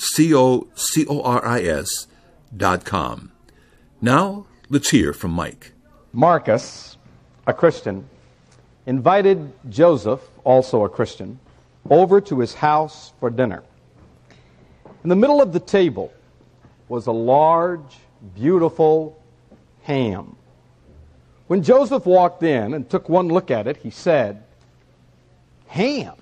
C-O-C-O-R-I-S dot com. Now, let's hear from Mike. Marcus, a Christian, invited Joseph, also a Christian, over to his house for dinner. In the middle of the table was a large, beautiful ham. When Joseph walked in and took one look at it, he said, Ham?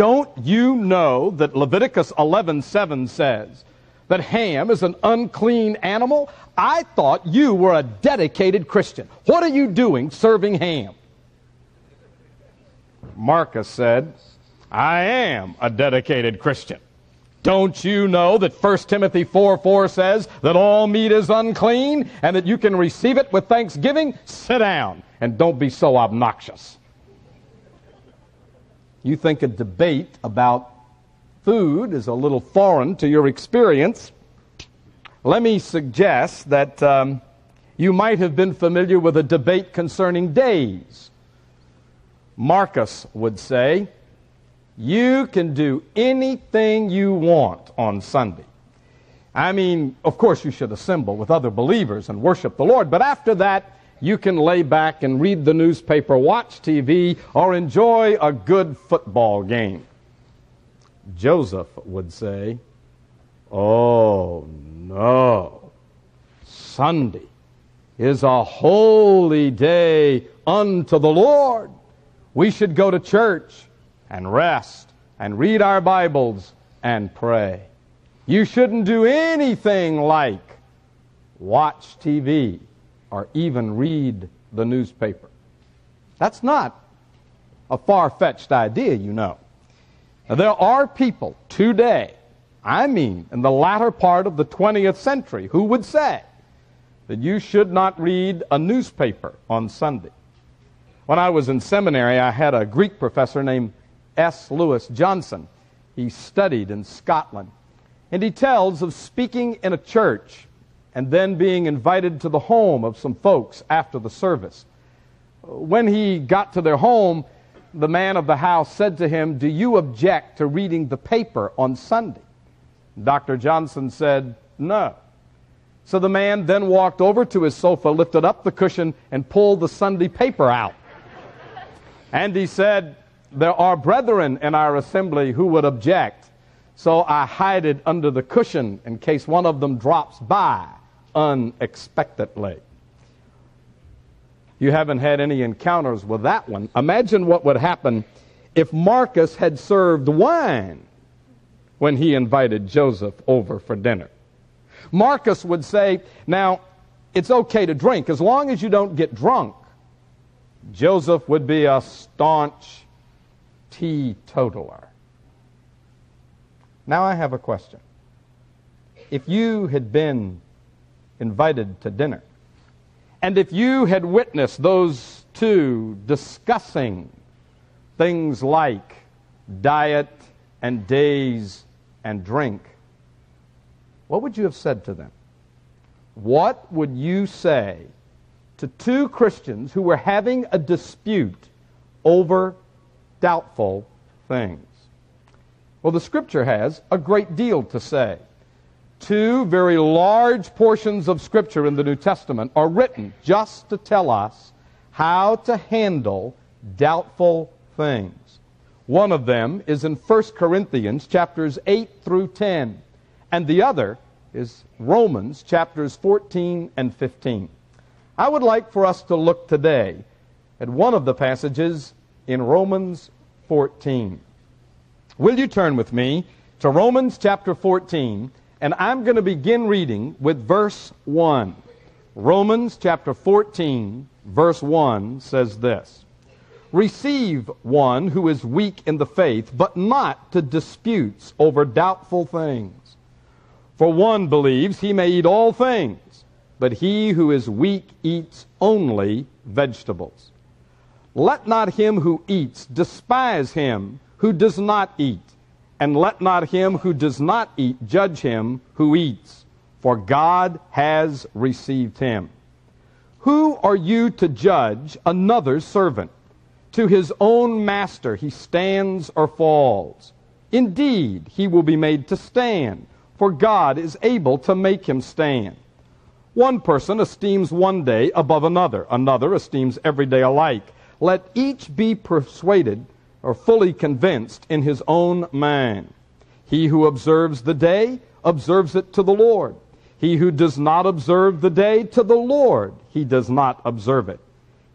Don't you know that Leviticus 11:7 says that ham is an unclean animal? I thought you were a dedicated Christian. What are you doing serving ham? Marcus said, I am a dedicated Christian. Don't you know that 1 Timothy 4 4 says that all meat is unclean and that you can receive it with thanksgiving? Sit down and don't be so obnoxious. You think a debate about food is a little foreign to your experience. Let me suggest that um, you might have been familiar with a debate concerning days. Marcus would say, You can do anything you want on Sunday. I mean, of course, you should assemble with other believers and worship the Lord, but after that, you can lay back and read the newspaper, watch TV, or enjoy a good football game. Joseph would say, Oh, no. Sunday is a holy day unto the Lord. We should go to church and rest and read our Bibles and pray. You shouldn't do anything like watch TV or even read the newspaper. That's not a far fetched idea, you know. Now, there are people today, I mean, in the latter part of the 20th century, who would say that you should not read a newspaper on Sunday. When I was in seminary, I had a Greek professor named S. Lewis Johnson. He studied in Scotland. And he tells of speaking in a church and then being invited to the home of some folks after the service. When he got to their home, the man of the house said to him, Do you object to reading the paper on Sunday? Dr. Johnson said, No. So the man then walked over to his sofa, lifted up the cushion, and pulled the Sunday paper out. and he said, There are brethren in our assembly who would object, so I hide it under the cushion in case one of them drops by unexpectedly. You haven't had any encounters with that one. Imagine what would happen if Marcus had served wine when he invited Joseph over for dinner. Marcus would say, Now, it's okay to drink as long as you don't get drunk. Joseph would be a staunch teetotaler. Now, I have a question. If you had been invited to dinner. And if you had witnessed those two discussing things like diet and days and drink, what would you have said to them? What would you say to two Christians who were having a dispute over doubtful things? Well, the scripture has a great deal to say two very large portions of Scripture in the New Testament are written just to tell us how to handle doubtful things. One of them is in 1 Corinthians chapters 8 through 10, and the other is Romans chapters 14 and 15. I would like for us to look today at one of the passages in Romans 14. Will you turn with me to Romans chapter 14 and I'm going to begin reading with verse 1. Romans chapter 14, verse 1 says this Receive one who is weak in the faith, but not to disputes over doubtful things. For one believes he may eat all things, but he who is weak eats only vegetables. Let not him who eats despise him who does not eat, and let not him who does not eat judge him who eats, for God has received him. Who are you to judge another's servant? To his own master he stands or falls. Indeed, he will be made to stand, for God is able to make him stand. One person esteems one day above another, another esteems every day alike. Let each be persuaded or fully convinced in his own mind. He who observes the day observes it to the Lord. He who does not observe the day to the Lord, he does not observe it.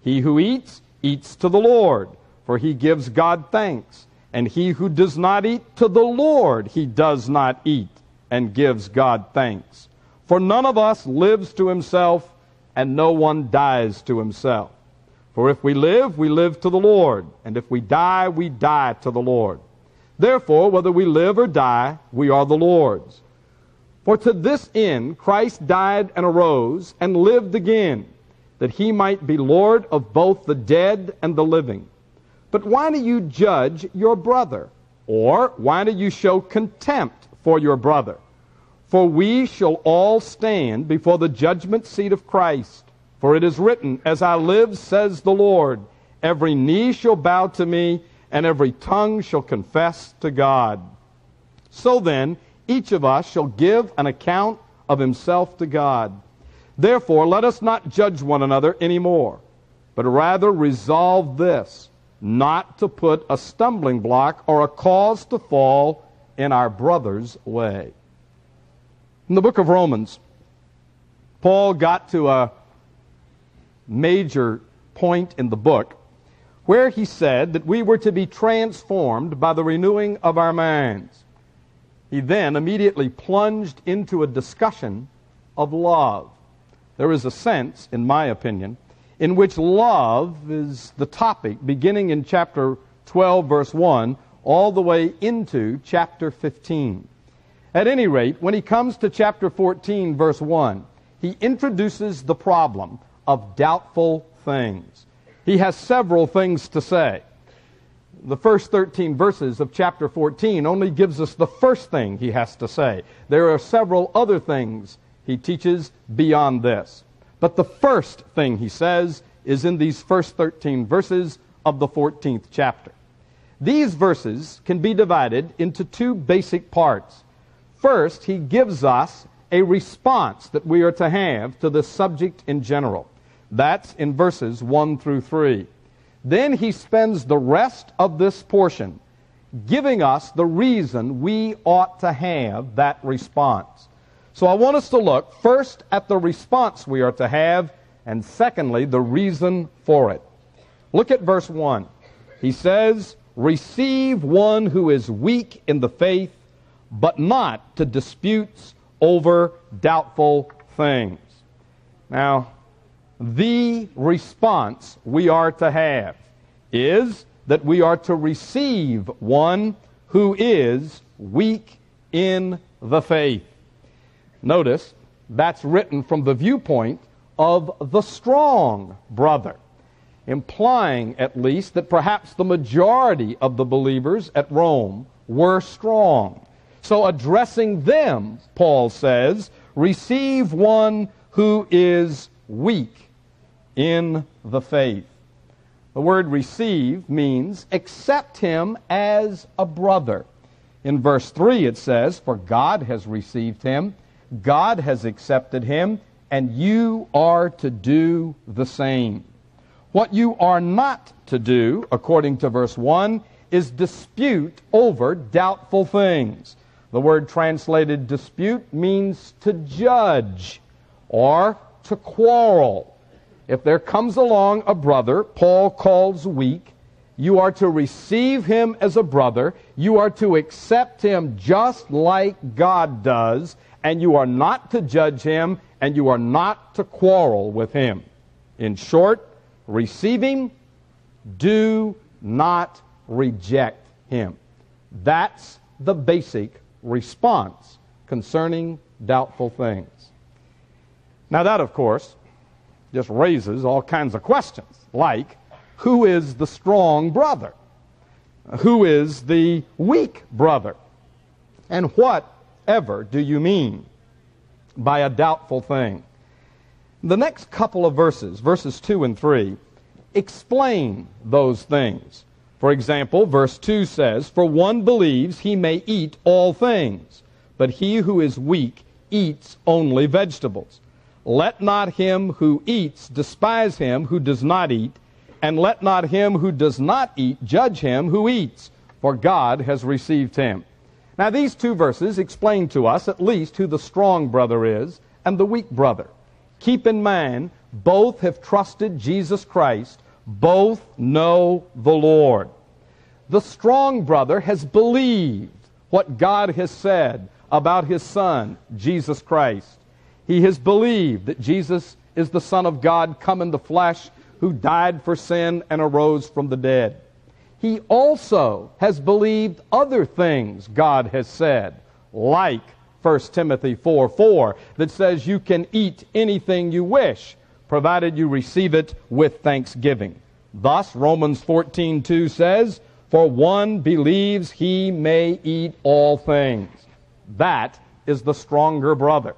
He who eats, eats to the Lord, for he gives God thanks. And he who does not eat to the Lord, he does not eat and gives God thanks. For none of us lives to himself, and no one dies to himself. For if we live, we live to the Lord, and if we die, we die to the Lord. Therefore, whether we live or die, we are the Lord's. For to this end Christ died and arose and lived again, that he might be Lord of both the dead and the living. But why do you judge your brother? Or why do you show contempt for your brother? For we shall all stand before the judgment seat of Christ. For it is written, As I live, says the Lord, every knee shall bow to me, and every tongue shall confess to God. So then, each of us shall give an account of himself to God. Therefore, let us not judge one another any more, but rather resolve this, not to put a stumbling block or a cause to fall in our brother's way. In the book of Romans, Paul got to a major point in the book where he said that we were to be transformed by the renewing of our minds. He then immediately plunged into a discussion of love. There is a sense, in my opinion, in which love is the topic beginning in chapter 12, verse 1, all the way into chapter 15. At any rate, when he comes to chapter 14, verse 1, he introduces the problem of doubtful things. He has several things to say. The first 13 verses of chapter 14 only gives us the first thing he has to say. There are several other things he teaches beyond this. But the first thing he says is in these first 13 verses of the 14th chapter. These verses can be divided into two basic parts. First, he gives us a response that we are to have to the subject in general. That's in verses 1 through 3. Then he spends the rest of this portion giving us the reason we ought to have that response. So I want us to look first at the response we are to have, and secondly, the reason for it. Look at verse 1. He says, Receive one who is weak in the faith, but not to disputes over doubtful things. Now, the response we are to have is that we are to receive one who is weak in the faith. Notice that's written from the viewpoint of the strong brother, implying at least that perhaps the majority of the believers at Rome were strong. So, addressing them, Paul says, receive one who is weak in the faith. The word receive means accept him as a brother. In verse 3 it says, For God has received him, God has accepted him, and you are to do the same. What you are not to do, according to verse 1, is dispute over doubtful things. The word translated dispute means to judge or to quarrel if there comes along a brother Paul calls weak, you are to receive him as a brother. You are to accept him just like God does, and you are not to judge him, and you are not to quarrel with him. In short, receive him, do not reject him. That's the basic response concerning doubtful things. Now, that, of course, just raises all kinds of questions, like who is the strong brother? Who is the weak brother? And whatever do you mean by a doubtful thing? The next couple of verses, verses 2 and 3, explain those things. For example, verse 2 says, For one believes he may eat all things, but he who is weak eats only vegetables. Let not him who eats despise him who does not eat, and let not him who does not eat judge him who eats, for God has received him. Now, these two verses explain to us at least who the strong brother is and the weak brother. Keep in mind, both have trusted Jesus Christ, both know the Lord. The strong brother has believed what God has said about his son, Jesus Christ. He has believed that Jesus is the Son of God come in the flesh who died for sin and arose from the dead. He also has believed other things God has said, like 1 Timothy 4 4, that says you can eat anything you wish, provided you receive it with thanksgiving. Thus, Romans 14 2 says, For one believes he may eat all things. That is the stronger brother.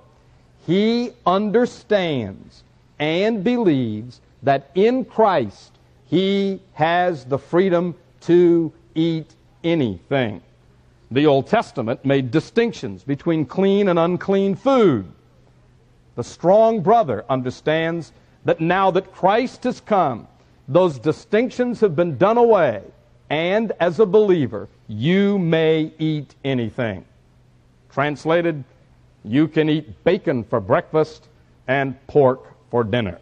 He understands and believes that in Christ he has the freedom to eat anything. The Old Testament made distinctions between clean and unclean food. The strong brother understands that now that Christ has come, those distinctions have been done away, and as a believer, you may eat anything. Translated, you can eat bacon for breakfast and pork for dinner.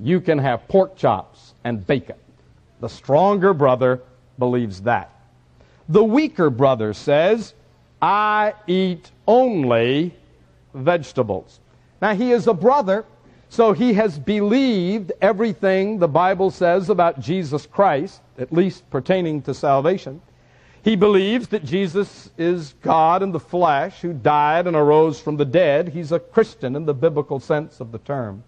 You can have pork chops and bacon. The stronger brother believes that. The weaker brother says, I eat only vegetables. Now, he is a brother, so he has believed everything the Bible says about Jesus Christ, at least pertaining to salvation. He believes that Jesus is God in the flesh who died and arose from the dead. He's a Christian in the biblical sense of the term.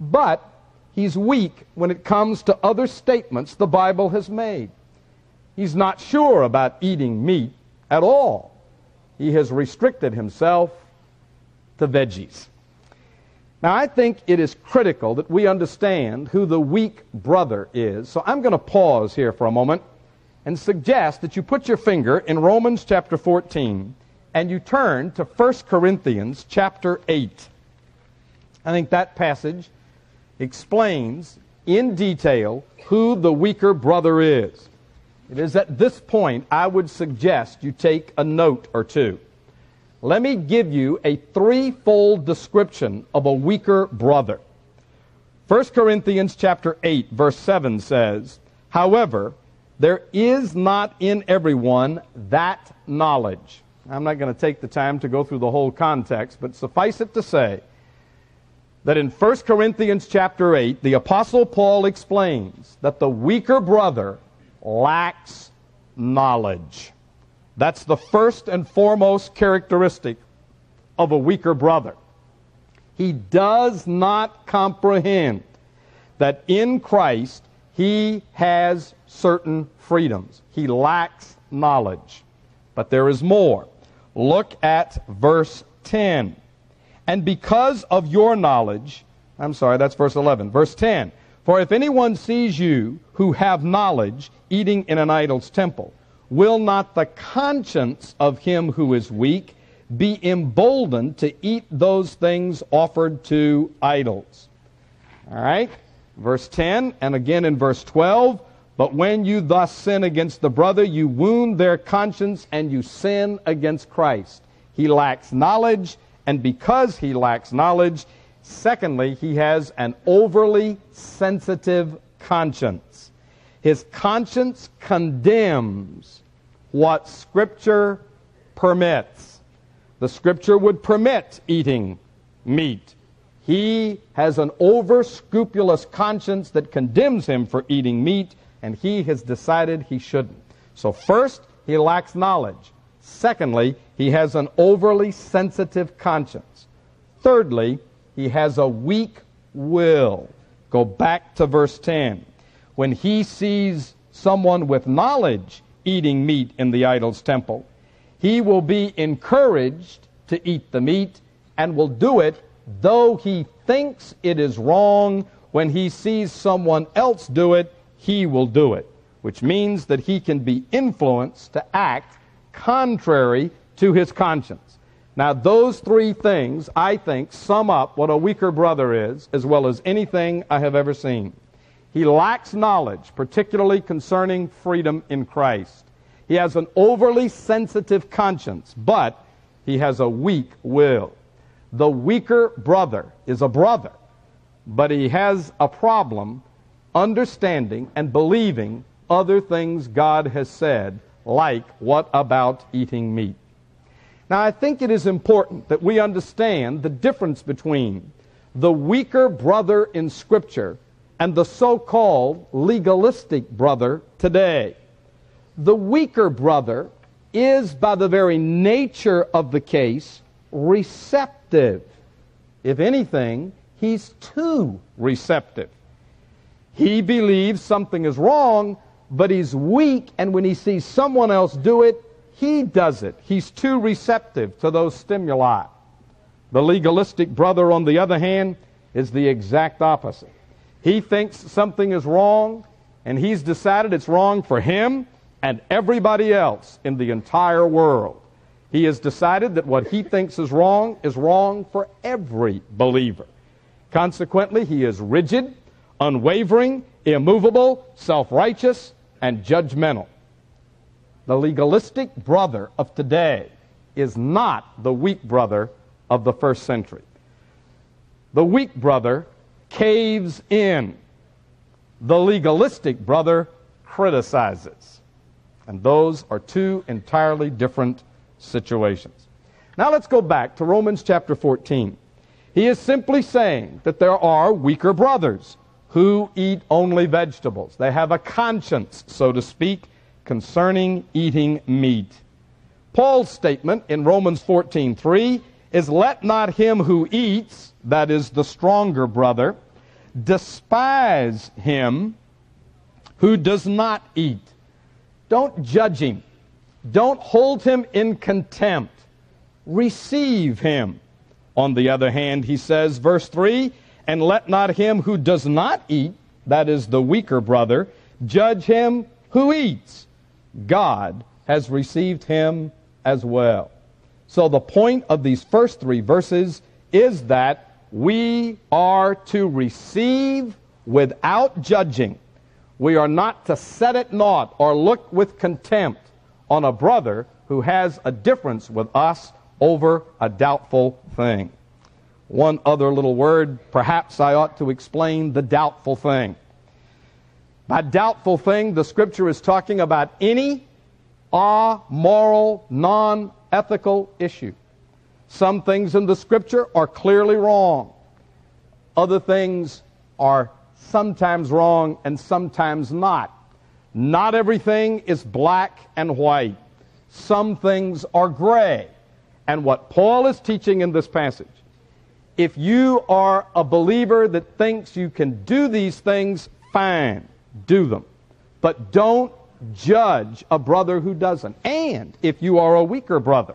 But he's weak when it comes to other statements the Bible has made. He's not sure about eating meat at all. He has restricted himself to veggies. Now, I think it is critical that we understand who the weak brother is. So I'm going to pause here for a moment and suggest that you put your finger in Romans chapter 14 and you turn to 1 Corinthians chapter 8. I think that passage explains in detail who the weaker brother is. It is at this point I would suggest you take a note or two. Let me give you a threefold description of a weaker brother. 1 Corinthians chapter 8 verse 7 says, "However, there is not in everyone that knowledge. I'm not going to take the time to go through the whole context, but suffice it to say that in 1 Corinthians chapter 8, the Apostle Paul explains that the weaker brother lacks knowledge. That's the first and foremost characteristic of a weaker brother. He does not comprehend that in Christ he has certain freedoms. He lacks knowledge. But there is more. Look at verse 10. And because of your knowledge, I'm sorry, that's verse 11. Verse 10. For if anyone sees you who have knowledge eating in an idol's temple, will not the conscience of him who is weak be emboldened to eat those things offered to idols? All right? Verse 10, and again in verse 12. But when you thus sin against the brother, you wound their conscience and you sin against Christ. He lacks knowledge, and because he lacks knowledge, secondly, he has an overly sensitive conscience. His conscience condemns what Scripture permits. The Scripture would permit eating meat. He has an over scrupulous conscience that condemns him for eating meat and he has decided he shouldn't. So, first, he lacks knowledge. Secondly, he has an overly sensitive conscience. Thirdly, he has a weak will. Go back to verse 10. When he sees someone with knowledge eating meat in the idol's temple, he will be encouraged to eat the meat and will do it though he thinks it is wrong. When he sees someone else do it, he will do it, which means that he can be influenced to act contrary to his conscience. Now, those three things, I think, sum up what a weaker brother is, as well as anything I have ever seen. He lacks knowledge, particularly concerning freedom in Christ. He has an overly sensitive conscience, but he has a weak will. The weaker brother is a brother, but he has a problem understanding and believing other things God has said, like what about eating meat? Now, I think it is important that we understand the difference between the weaker brother in Scripture and the so called legalistic brother today. The weaker brother is, by the very nature of the case, receptive. If anything, he's too receptive. He believes something is wrong, but he's weak, and when he sees someone else do it, he does it. He's too receptive to those stimuli. The legalistic brother, on the other hand, is the exact opposite. He thinks something is wrong, and he's decided it's wrong for him and everybody else in the entire world. He has decided that what he thinks is wrong is wrong for every believer. Consequently, he is rigid, unwavering, immovable, self righteous, and judgmental. The legalistic brother of today is not the weak brother of the first century. The weak brother caves in. The legalistic brother criticizes. And those are two entirely different situations. Now let's go back to Romans chapter 14. He is simply saying that there are weaker brothers who eat only vegetables. They have a conscience, so to speak, concerning eating meat. Paul's statement in Romans 14:3 is let not him who eats, that is the stronger brother, despise him who does not eat. Don't judge him. Don't hold him in contempt. Receive him. On the other hand, he says, verse 3 And let not him who does not eat, that is the weaker brother, judge him who eats God has received him as well. So the point of these first three verses is that we are to receive without judging. We are not to set at naught or look with contempt on a brother who has a difference with us over a doubtful thing. One other little word, perhaps I ought to explain the doubtful thing. By doubtful thing, the scripture is talking about any amoral, non ethical issue. Some things in the scripture are clearly wrong. Other things are sometimes wrong and sometimes not. Not everything is black and white. Some things are gray. And what Paul is teaching in this passage, if you are a believer that thinks you can do these things, fine do them. But don't judge a brother who doesn't. And if you are a weaker brother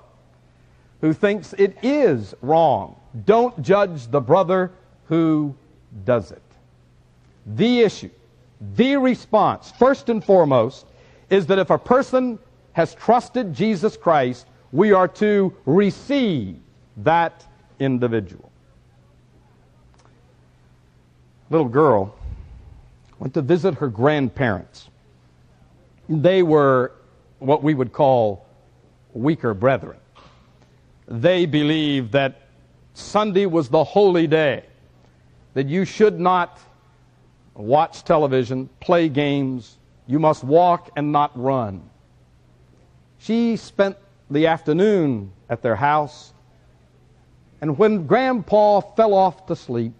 who thinks it is wrong, don't judge the brother who does it. The issue, the response, first and foremost, is that if a person has trusted Jesus Christ, we are to receive that individual. Little girl went to visit her grandparents. They were what we would call weaker brethren. They believed that Sunday was the holy day, that you should not watch television, play games, you must walk and not run. She spent the afternoon at their house, and when Grandpa fell off to sleep,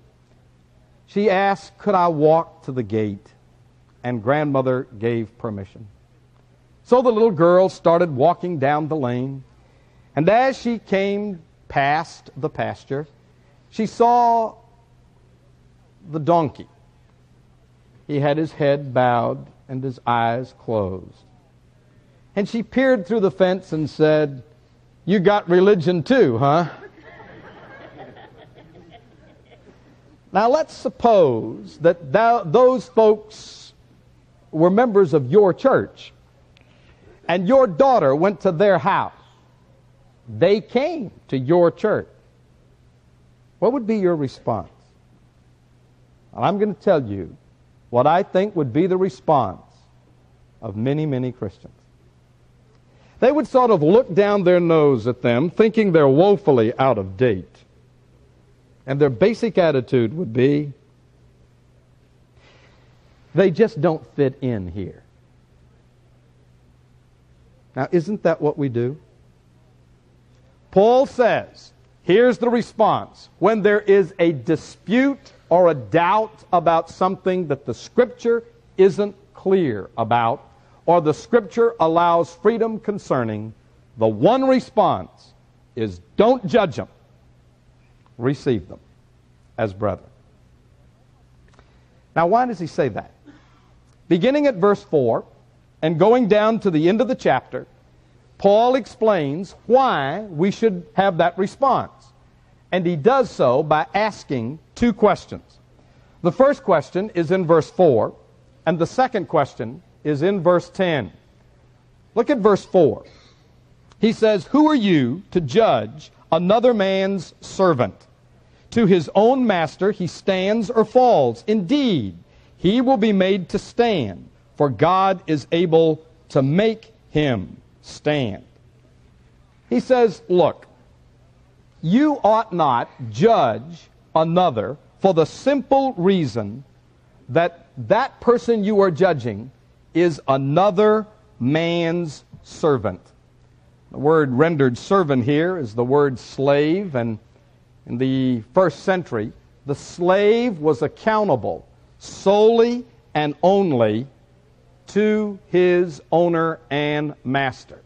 she asked, Could I walk to the gate? And grandmother gave permission. So the little girl started walking down the lane, and as she came past the pasture, she saw the donkey. He had his head bowed and his eyes closed. And she peered through the fence and said, You got religion too, huh? now let's suppose that thou, those folks were members of your church and your daughter went to their house. They came to your church. What would be your response? I'm going to tell you what I think would be the response of many, many Christians. They would sort of look down their nose at them, thinking they're woefully out of date. And their basic attitude would be they just don't fit in here. Now, isn't that what we do? Paul says, here's the response. When there is a dispute or a doubt about something that the Scripture isn't clear about, or the Scripture allows freedom concerning, the one response is don't judge them, receive them as brethren. Now, why does he say that? Beginning at verse 4 and going down to the end of the chapter, Paul explains why we should have that response. And he does so by asking two questions. The first question is in verse 4, and the second question is in verse 10. Look at verse 4. He says, Who are you to judge another man's servant? To his own master he stands or falls. Indeed, he will be made to stand, for God is able to make him stand. He says, Look, you ought not judge another for the simple reason that that person you are judging is another man's servant. The word rendered servant here is the word slave, and in the first century, the slave was accountable solely and only to his owner and master.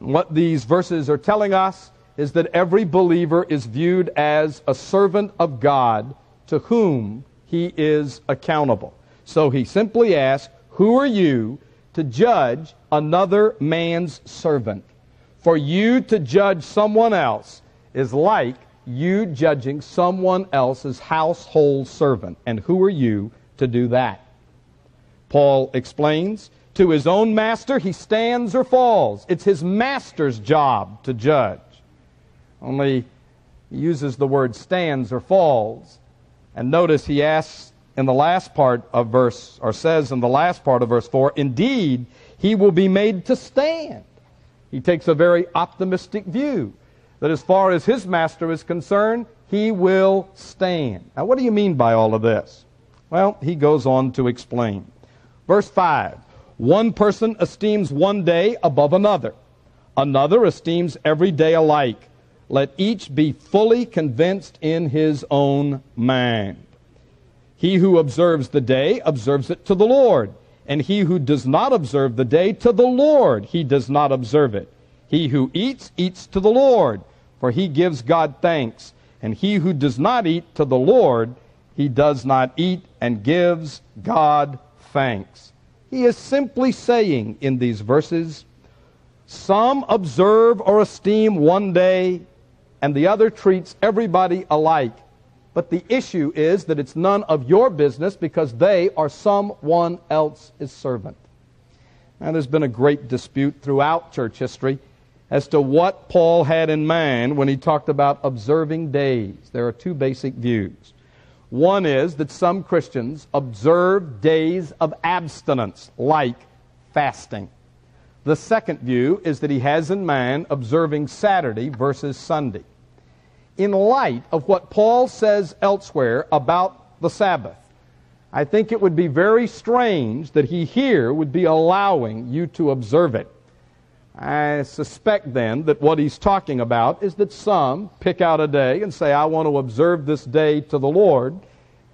And what these verses are telling us is that every believer is viewed as a servant of God to whom he is accountable. So he simply asks, Who are you to judge another man's servant? For you to judge someone else is like you judging someone else's household servant. And who are you to do that? Paul explains, to his own master he stands or falls. It's his master's job to judge. Only uses the word stands or falls. And notice he asks in the last part of verse, or says in the last part of verse 4, indeed, he will be made to stand. He takes a very optimistic view that as far as his master is concerned, he will stand. Now, what do you mean by all of this? Well, he goes on to explain. Verse 5 One person esteems one day above another, another esteems every day alike. Let each be fully convinced in his own mind. He who observes the day observes it to the Lord, and he who does not observe the day to the Lord he does not observe it. He who eats, eats to the Lord, for he gives God thanks, and he who does not eat to the Lord, he does not eat and gives God thanks. He is simply saying in these verses, some observe or esteem one day, and the other treats everybody alike. But the issue is that it's none of your business because they are someone else's servant. Now, there's been a great dispute throughout church history as to what Paul had in mind when he talked about observing days. There are two basic views. One is that some Christians observe days of abstinence, like fasting. The second view is that he has in mind observing Saturday versus Sunday. In light of what Paul says elsewhere about the Sabbath, I think it would be very strange that he here would be allowing you to observe it. I suspect then that what he's talking about is that some pick out a day and say, I want to observe this day to the Lord,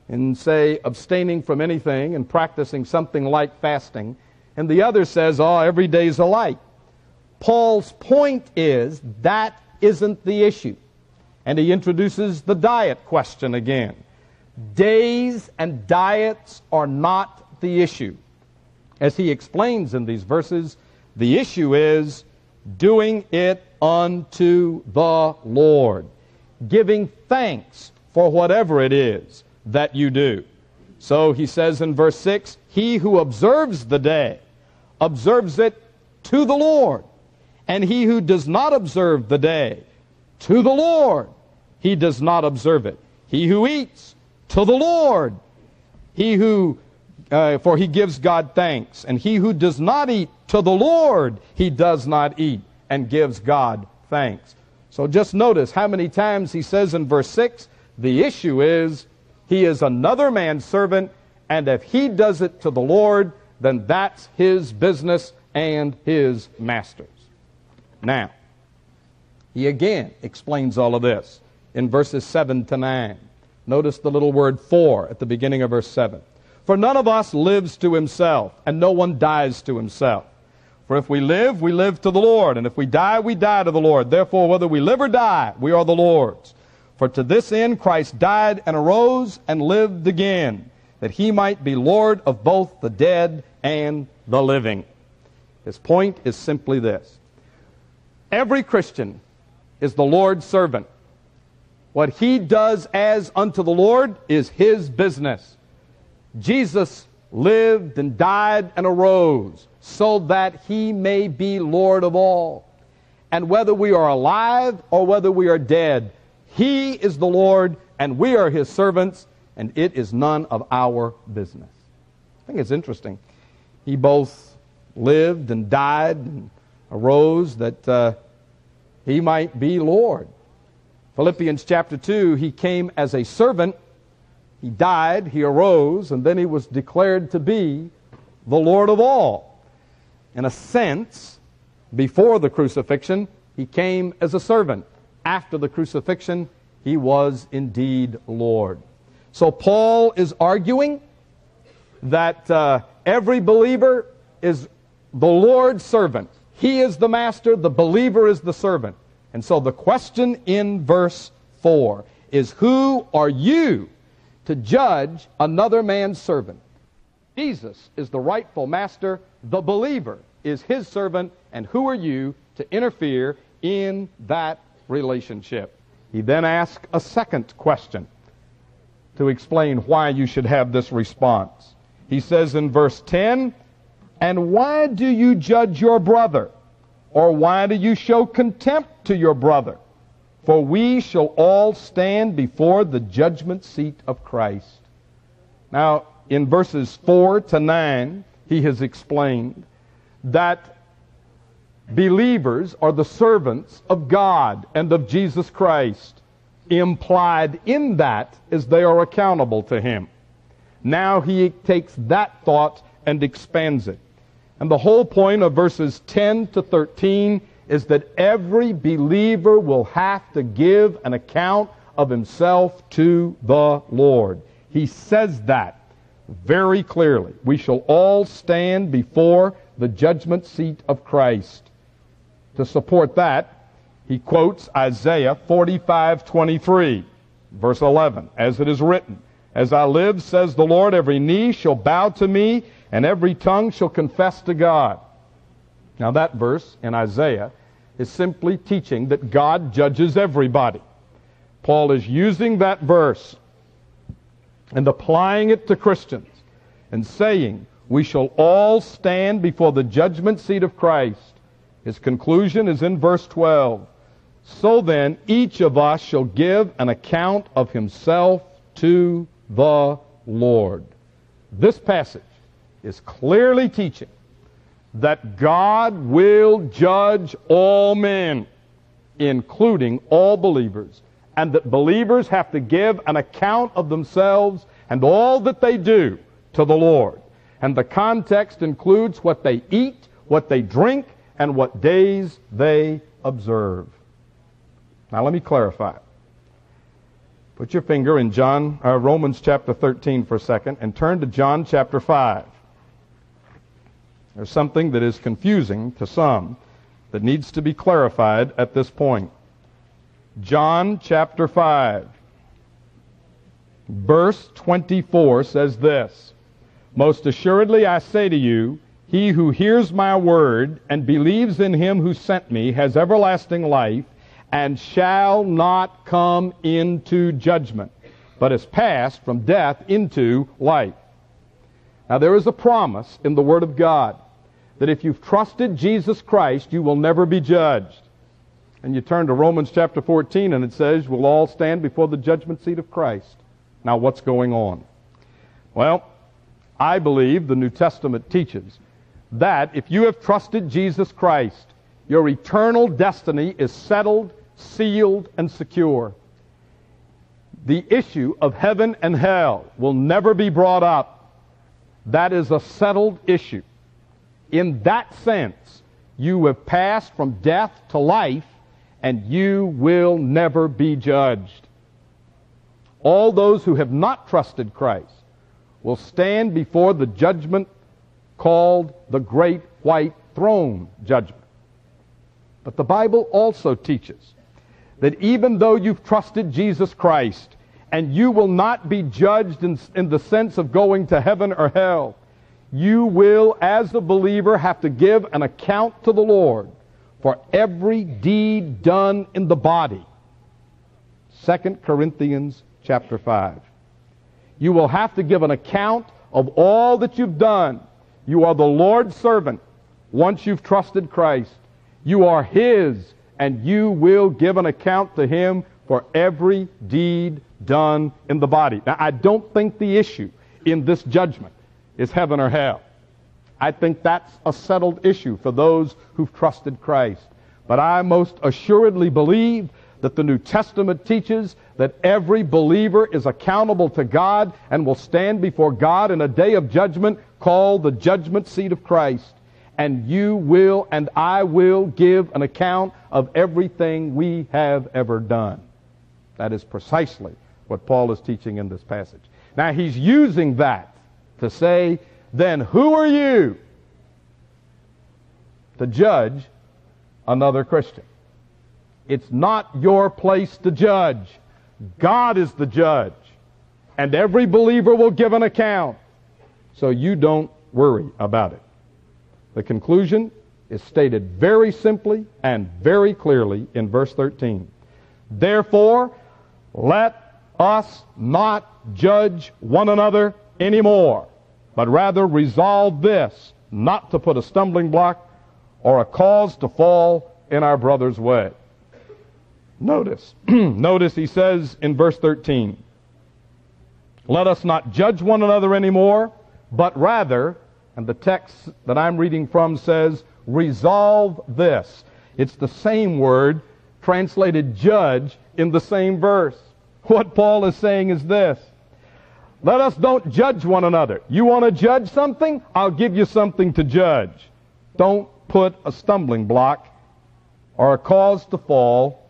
and say abstaining from anything and practicing something like fasting and the other says, oh, every day's alike. Paul's point is that isn't the issue. And he introduces the diet question again. Days and diets are not the issue. As he explains in these verses, the issue is doing it unto the Lord, giving thanks for whatever it is that you do. So he says in verse 6 He who observes the day observes it to the Lord, and he who does not observe the day to the Lord, he does not observe it. He who eats to the Lord, he who uh, for he gives God thanks. And he who does not eat to the Lord, he does not eat and gives God thanks. So just notice how many times he says in verse 6 the issue is he is another man's servant, and if he does it to the Lord, then that's his business and his master's. Now, he again explains all of this in verses 7 to 9. Notice the little word for at the beginning of verse 7. For none of us lives to himself, and no one dies to himself. For if we live, we live to the Lord, and if we die, we die to the Lord. Therefore, whether we live or die, we are the Lord's. For to this end Christ died and arose and lived again, that he might be Lord of both the dead and the living. His point is simply this Every Christian is the Lord's servant. What he does as unto the Lord is his business. Jesus lived and died and arose so that he may be Lord of all. And whether we are alive or whether we are dead, he is the Lord and we are his servants, and it is none of our business. I think it's interesting. He both lived and died and arose that uh, he might be Lord. Philippians chapter 2, he came as a servant he died, he arose, and then he was declared to be the Lord of all. In a sense, before the crucifixion, he came as a servant. After the crucifixion, he was indeed Lord. So Paul is arguing that uh, every believer is the Lord's servant. He is the master, the believer is the servant. And so the question in verse 4 is Who are you to judge another man's servant. Jesus is the rightful master, the believer is his servant, and who are you to interfere in that relationship? He then asks a second question to explain why you should have this response. He says in verse 10, And why do you judge your brother? Or why do you show contempt to your brother? For we shall all stand before the judgment seat of Christ. Now, in verses 4 to 9, he has explained that believers are the servants of God and of Jesus Christ. Implied in that is they are accountable to him. Now he takes that thought and expands it. And the whole point of verses 10 to 13 is that every believer will have to give an account of himself to the Lord. He says that very clearly. We shall all stand before the judgment seat of Christ. To support that, he quotes Isaiah 45:23, verse 11, as it is written, "As I live, says the Lord, every knee shall bow to me, and every tongue shall confess to God." Now that verse in Isaiah is simply teaching that God judges everybody. Paul is using that verse and applying it to Christians and saying, We shall all stand before the judgment seat of Christ. His conclusion is in verse 12. So then, each of us shall give an account of himself to the Lord. This passage is clearly teaching that God will judge all men, including all believers, and that believers have to give an account of themselves and all that they do to the Lord. And the context includes what they eat, what they drink, and what days they observe. Now let me clarify. Put your finger in John uh, Romans chapter 13 for a second and turn to John chapter 5. There's something that is confusing to some that needs to be clarified at this point. John chapter 5, verse 24 says this Most assuredly I say to you, he who hears my word and believes in him who sent me has everlasting life and shall not come into judgment, but is passed from death into life. Now there is a promise in the Word of God that if you've trusted Jesus Christ, you will never be judged. And you turn to Romans chapter 14 and it says, we'll all stand before the judgment seat of Christ. Now what's going on? Well, I believe the New Testament teaches that if you have trusted Jesus Christ, your eternal destiny is settled, sealed, and secure. The issue of heaven and hell will never be brought up. That is a settled issue. In that sense, you have passed from death to life, and you will never be judged. All those who have not trusted Christ will stand before the judgment called the Great White Throne Judgment. But the Bible also teaches that even though you've trusted Jesus Christ and you will not be judged in, in, the sense of going to heaven or hell, you will, as a believer, have to give an account to the Lord for every deed done in the body. 2 Corinthians chapter 5. You will have to give an account of all that you've done you are the Lord's servant once you've trusted Christ. You are His, and you will give an account to Him for every deed done in the body. Now, I don't think the issue in this judgment is heaven or hell. I think that's a settled issue for those who've trusted Christ. But I most assuredly believe that the New Testament teaches that every believer is accountable to God and will stand before God in a day of judgment called the judgment seat of Christ. And you will and I will give an account of everything we have ever done. That is precisely what Paul is teaching in this passage. Now he's using that to say, then who are you to judge another Christian? It's not your place to judge. God is the judge. And every believer will give an account. So you don't worry about it. The conclusion is stated very simply and very clearly in verse 13. Therefore, let us not judge one another anymore, but rather resolve this, not to put a stumbling block or a cause to fall in our brother's way. Notice, notice he says in verse 13, let us not judge one another anymore, but rather, and the text that I'm reading from says, resolve this. It's the same word translated judge in the same verse. What Paul is saying is this. Let us don't judge one another. You want to judge something? I'll give you something to judge. Don't put a stumbling block or a cause to fall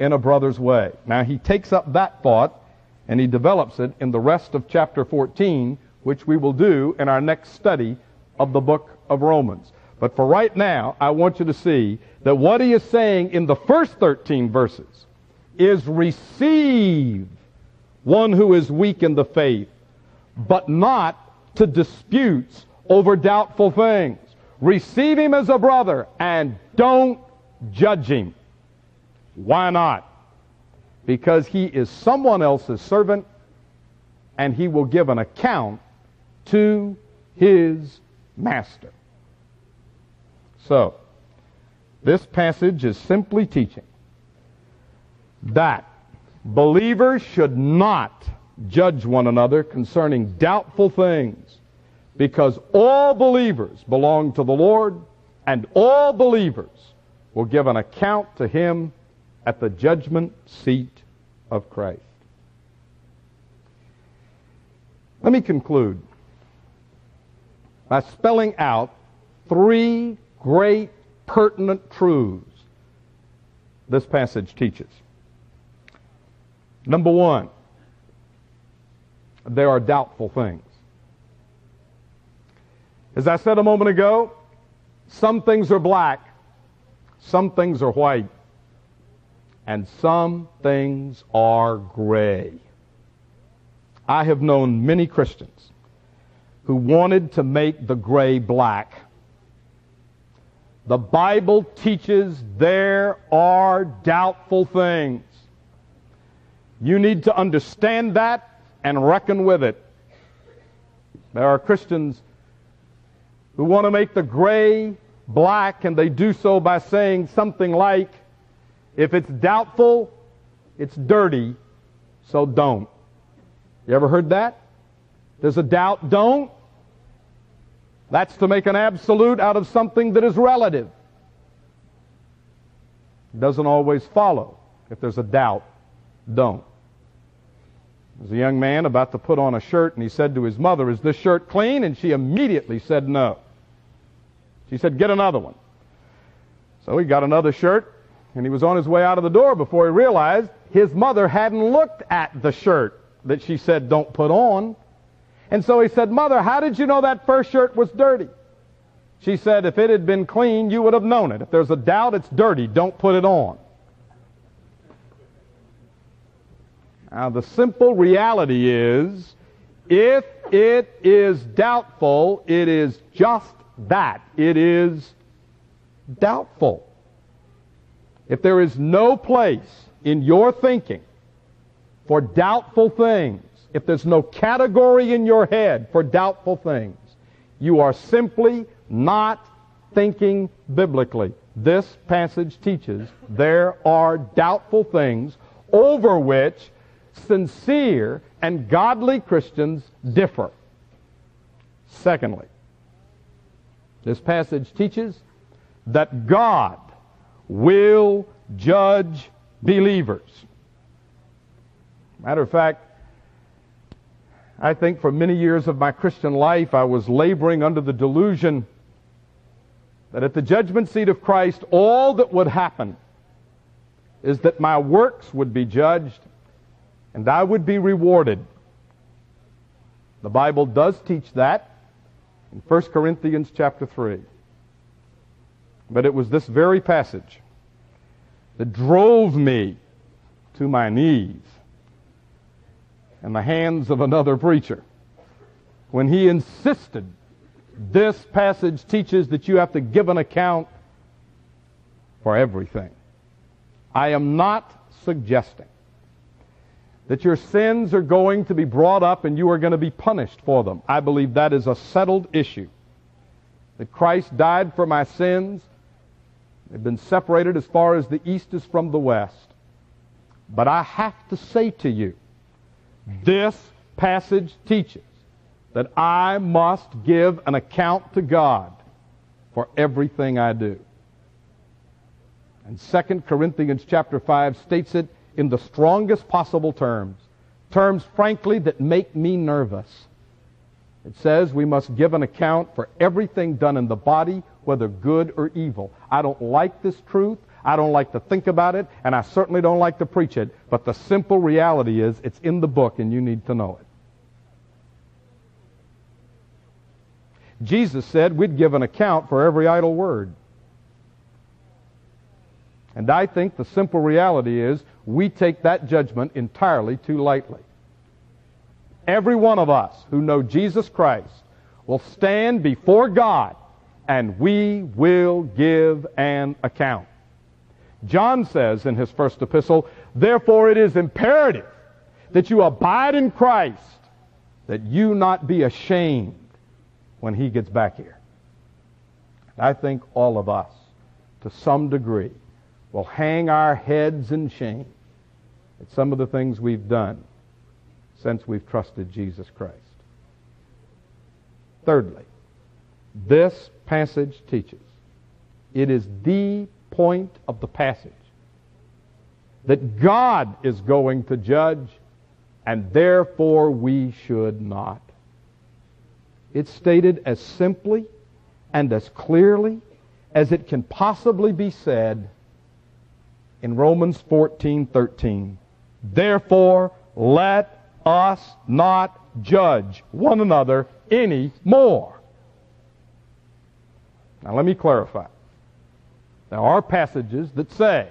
in a brother's way. Now he takes up that thought and he develops it in the rest of chapter 14 which we will do in our next study of the book of Romans. But for right now, I want you to see that what he is saying in the first 13 verses is receive one who is weak in the faith, but not to disputes over doubtful things. Receive him as a brother and don't judge him. Why not? Because he is someone else's servant and he will give an account to his master. So, this passage is simply teaching that believers should not judge one another concerning doubtful things because all believers belong to the Lord and all believers will give an account to him at the judgment seat of Christ. Let me conclude by spelling out three great pertinent truths this passage teaches. Number one, there are doubtful things. As I said a moment ago, Some things are black, some things are white, and some things are gray. I have known many Christians who wanted to make the gray black. The Bible teaches there are doubtful things. You need to understand that and reckon with it. There are Christians who want to make the gray black, and they do so by saying something like, if it's doubtful, it's dirty, so don't. You ever heard that? There's a doubt, don't. That's to make an absolute out of something that is relative. It doesn't always follow. If there's a doubt, don't. There's a young man about to put on a shirt, and he said to his mother, Is this shirt clean? And she immediately said no. She said, Get another one. So he got another shirt, and he was on his way out of the door before he realized his mother hadn't looked at the shirt that she said don't put on. And so he said, Mother, how did you know that first shirt was dirty? She said, If it had been clean, you would have known it. If there's a doubt it's dirty, don't put it on. Now, the simple reality is if it is doubtful, it is just that. It is doubtful. If there is no place in your thinking for doubtful things, if there's no category in your head for doubtful things, you are simply not thinking biblically. This passage teaches there are doubtful things over which sincere and godly Christians differ. Secondly, this passage teaches that God will judge believers. Matter of fact, I think for many years of my Christian life, I was laboring under the delusion that at the judgment seat of Christ, all that would happen is that my works would be judged and I would be rewarded. The Bible does teach that in 1 Corinthians chapter 3. But it was this very passage that drove me to my knees in the hands of another preacher when he insisted this passage teaches that you have to give an account for everything. I am not suggesting that your sins are going to be brought up and you are going to be punished for them. I believe that is a settled issue. That Christ died for my sins. They've been separated as far as the east is from the west. But I have to say to you, this passage teaches that I must give an account to God for everything I do. And 2 Corinthians chapter 5 states it in the strongest possible terms, terms, frankly, that make me nervous. It says we must give an account for everything done in the body, whether good or evil. I don't like this truth. I don't like to think about it, and I certainly don't like to preach it, but the simple reality is it's in the book and you need to know it. Jesus said we'd give an account for every idle word. And I think the simple reality is we take that judgment entirely too lightly. Every one of us who know Jesus Christ will stand before God and we will give an account. John says in his first epistle, therefore it is imperative that you abide in Christ, that you not be ashamed when he gets back here. I think all of us, to some degree, will hang our heads in shame at some of the things we've done since we've trusted Jesus Christ. Thirdly, this passage teaches it is the point of the passage that God is going to judge, and therefore we should not. It's stated as simply and as clearly as it can possibly be said in Romans 14:13. Therefore, let us not judge one another any more. Now, let me clarify. There are passages that say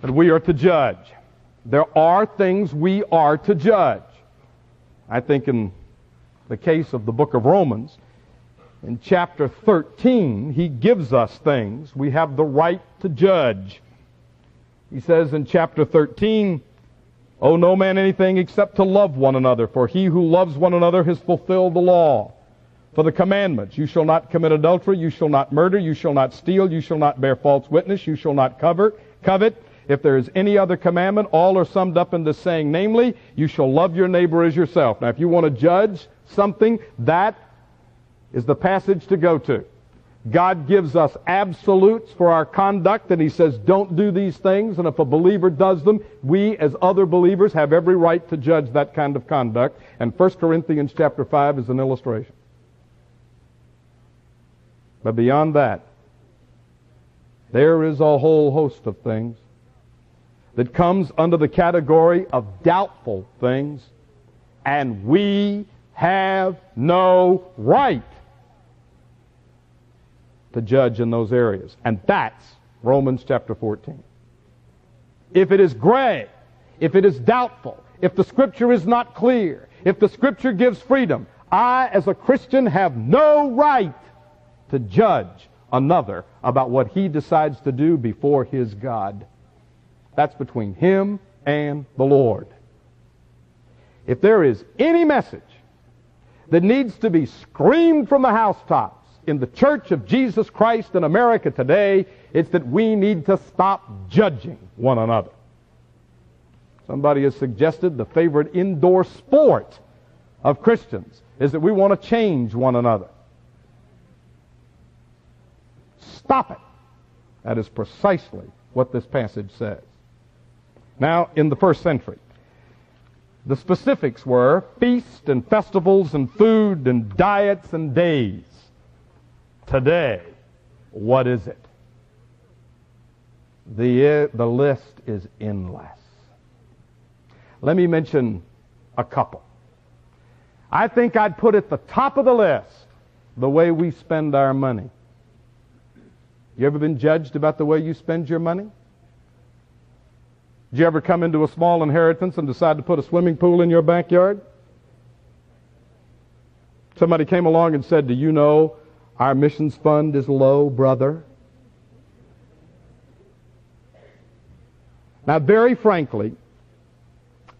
that we are to judge. There are things we are to judge. I think in the case of the book of Romans, in chapter 13, he gives us things we have the right to judge. He says in chapter 13, Owe no man anything except to love one another, for he who loves one another has fulfilled the law. For the commandments, you shall not commit adultery, you shall not murder, you shall not steal, you shall not bear false witness, you shall not covet, covet. If there is any other commandment, all are summed up in this saying, namely, you shall love your neighbor as yourself. Now, if you want to judge something, that is the passage to go to. God gives us absolutes for our conduct, and He says, don't do these things, and if a believer does them, we as other believers have every right to judge that kind of conduct. And 1 Corinthians chapter 5 is an illustration. But beyond that, there is a whole host of things that comes under the category of doubtful things, and we have no right to judge in those areas. And that's Romans chapter 14. If it is gray, if it is doubtful, if the scripture is not clear, if the scripture gives freedom, I as a Christian have no right to judge another about what he decides to do before his God. That's between him and the Lord. If there is any message that needs to be screamed from the housetops in the Church of Jesus Christ in America today, it's that we need to stop judging one another. Somebody has suggested the favorite indoor sport of Christians is that we want to change one another. Stop it. That is precisely what this passage says. Now, in the first century, the specifics were feasts and festivals and food and diets and days. Today, what is it? The, uh, the list is endless. Let me mention a couple. I think I'd put at the top of the list the way we spend our money. You ever been judged about the way you spend your money? Did you ever come into a small inheritance and decide to put a swimming pool in your backyard? Somebody came along and said, Do you know our missions fund is low, brother? Now, very frankly,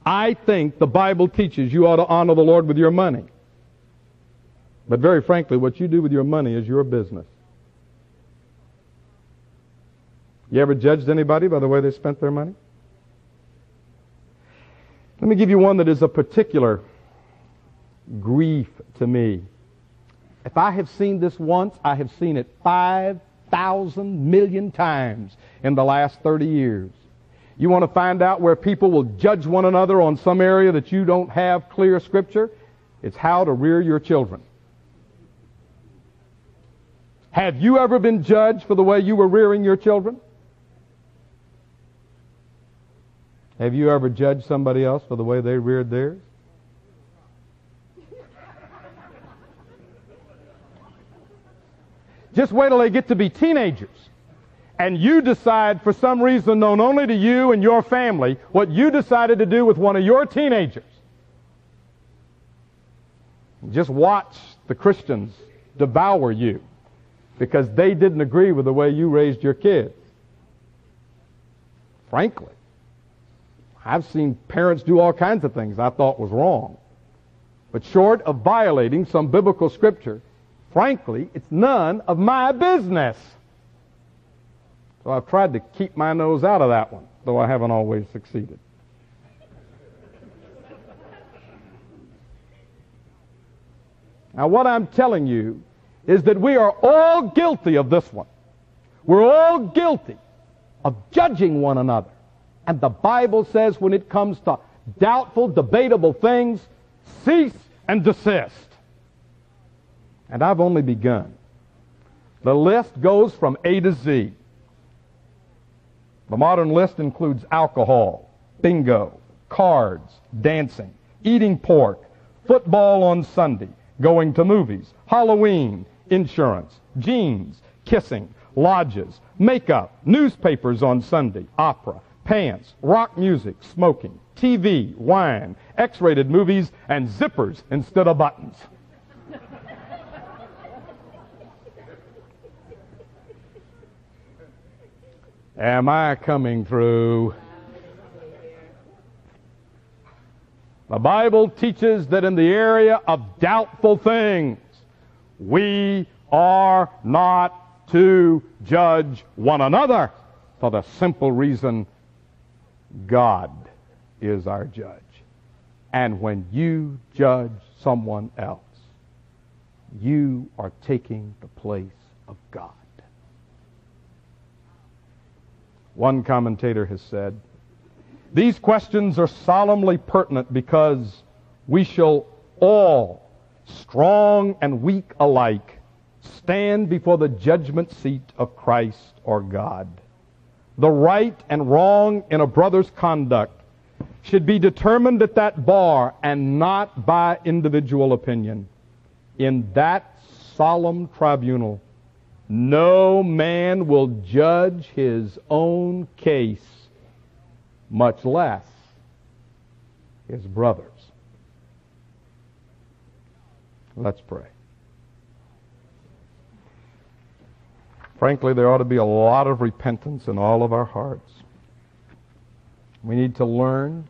I think the Bible teaches you ought to honor the Lord with your money. But very frankly, what you do with your money is your business. You ever judged anybody by the way they spent their money? Let me give you one that is a particular grief to me. If I have seen this once, I have seen it 5,000 million times in the last 30 years. You want to find out where people will judge one another on some area that you don't have clear scripture? It's how to rear your children. Have you ever been judged for the way you were rearing your children? Have you ever judged somebody else for the way they reared theirs? Just wait till they get to be teenagers. And you decide, for some reason known only to you and your family, what you decided to do with one of your teenagers. Just watch the Christians devour you because they didn't agree with the way you raised your kids. Frankly. I've seen parents do all kinds of things I thought was wrong. But short of violating some biblical scripture, frankly, it's none of my business. So I've tried to keep my nose out of that one, though I haven't always succeeded. Now, what I'm telling you is that we are all guilty of this one. We're all guilty of judging one another. And the Bible says when it comes to doubtful, debatable things, cease and desist. And I've only begun. The list goes from A to Z. The modern list includes alcohol, bingo, cards, dancing, eating pork, football on Sunday, going to movies, Halloween, insurance, jeans, kissing, lodges, makeup, newspapers on Sunday, opera, pants, rock music, smoking, TV, wine, X-rated movies, and zippers instead of buttons. Am I coming through? The Bible teaches that in the area of doubtful things, we are not to judge one another for the simple reason God is our judge. And when you judge someone else, you are taking the place of God. One commentator has said, These questions are solemnly pertinent because we shall all, strong and weak alike, stand before the judgment seat of Christ or God. The right and wrong in a brother's conduct should be determined at that bar and not by individual opinion. In that solemn tribunal, no man will judge his own case, much less his brother's. Let's pray. Frankly, there ought to be a lot of repentance in all of our hearts. We need to learn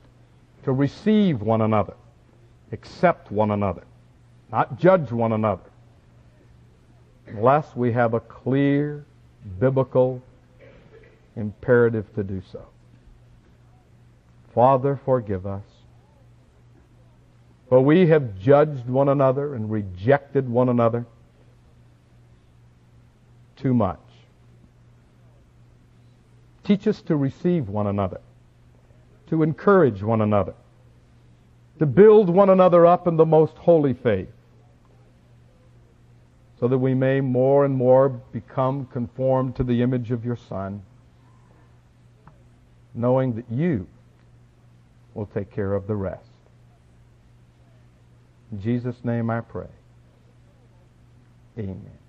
to receive one another, accept one another, not judge one another, unless we have a clear biblical imperative to do so. Father, forgive us. For we have judged one another and rejected one another too much. Teach us to receive one another, to encourage one another, to build one another up in the most holy faith, so that we may more and more become conformed to the image of your Son, knowing that you will take care of the rest. In Jesus' name I pray. Amen.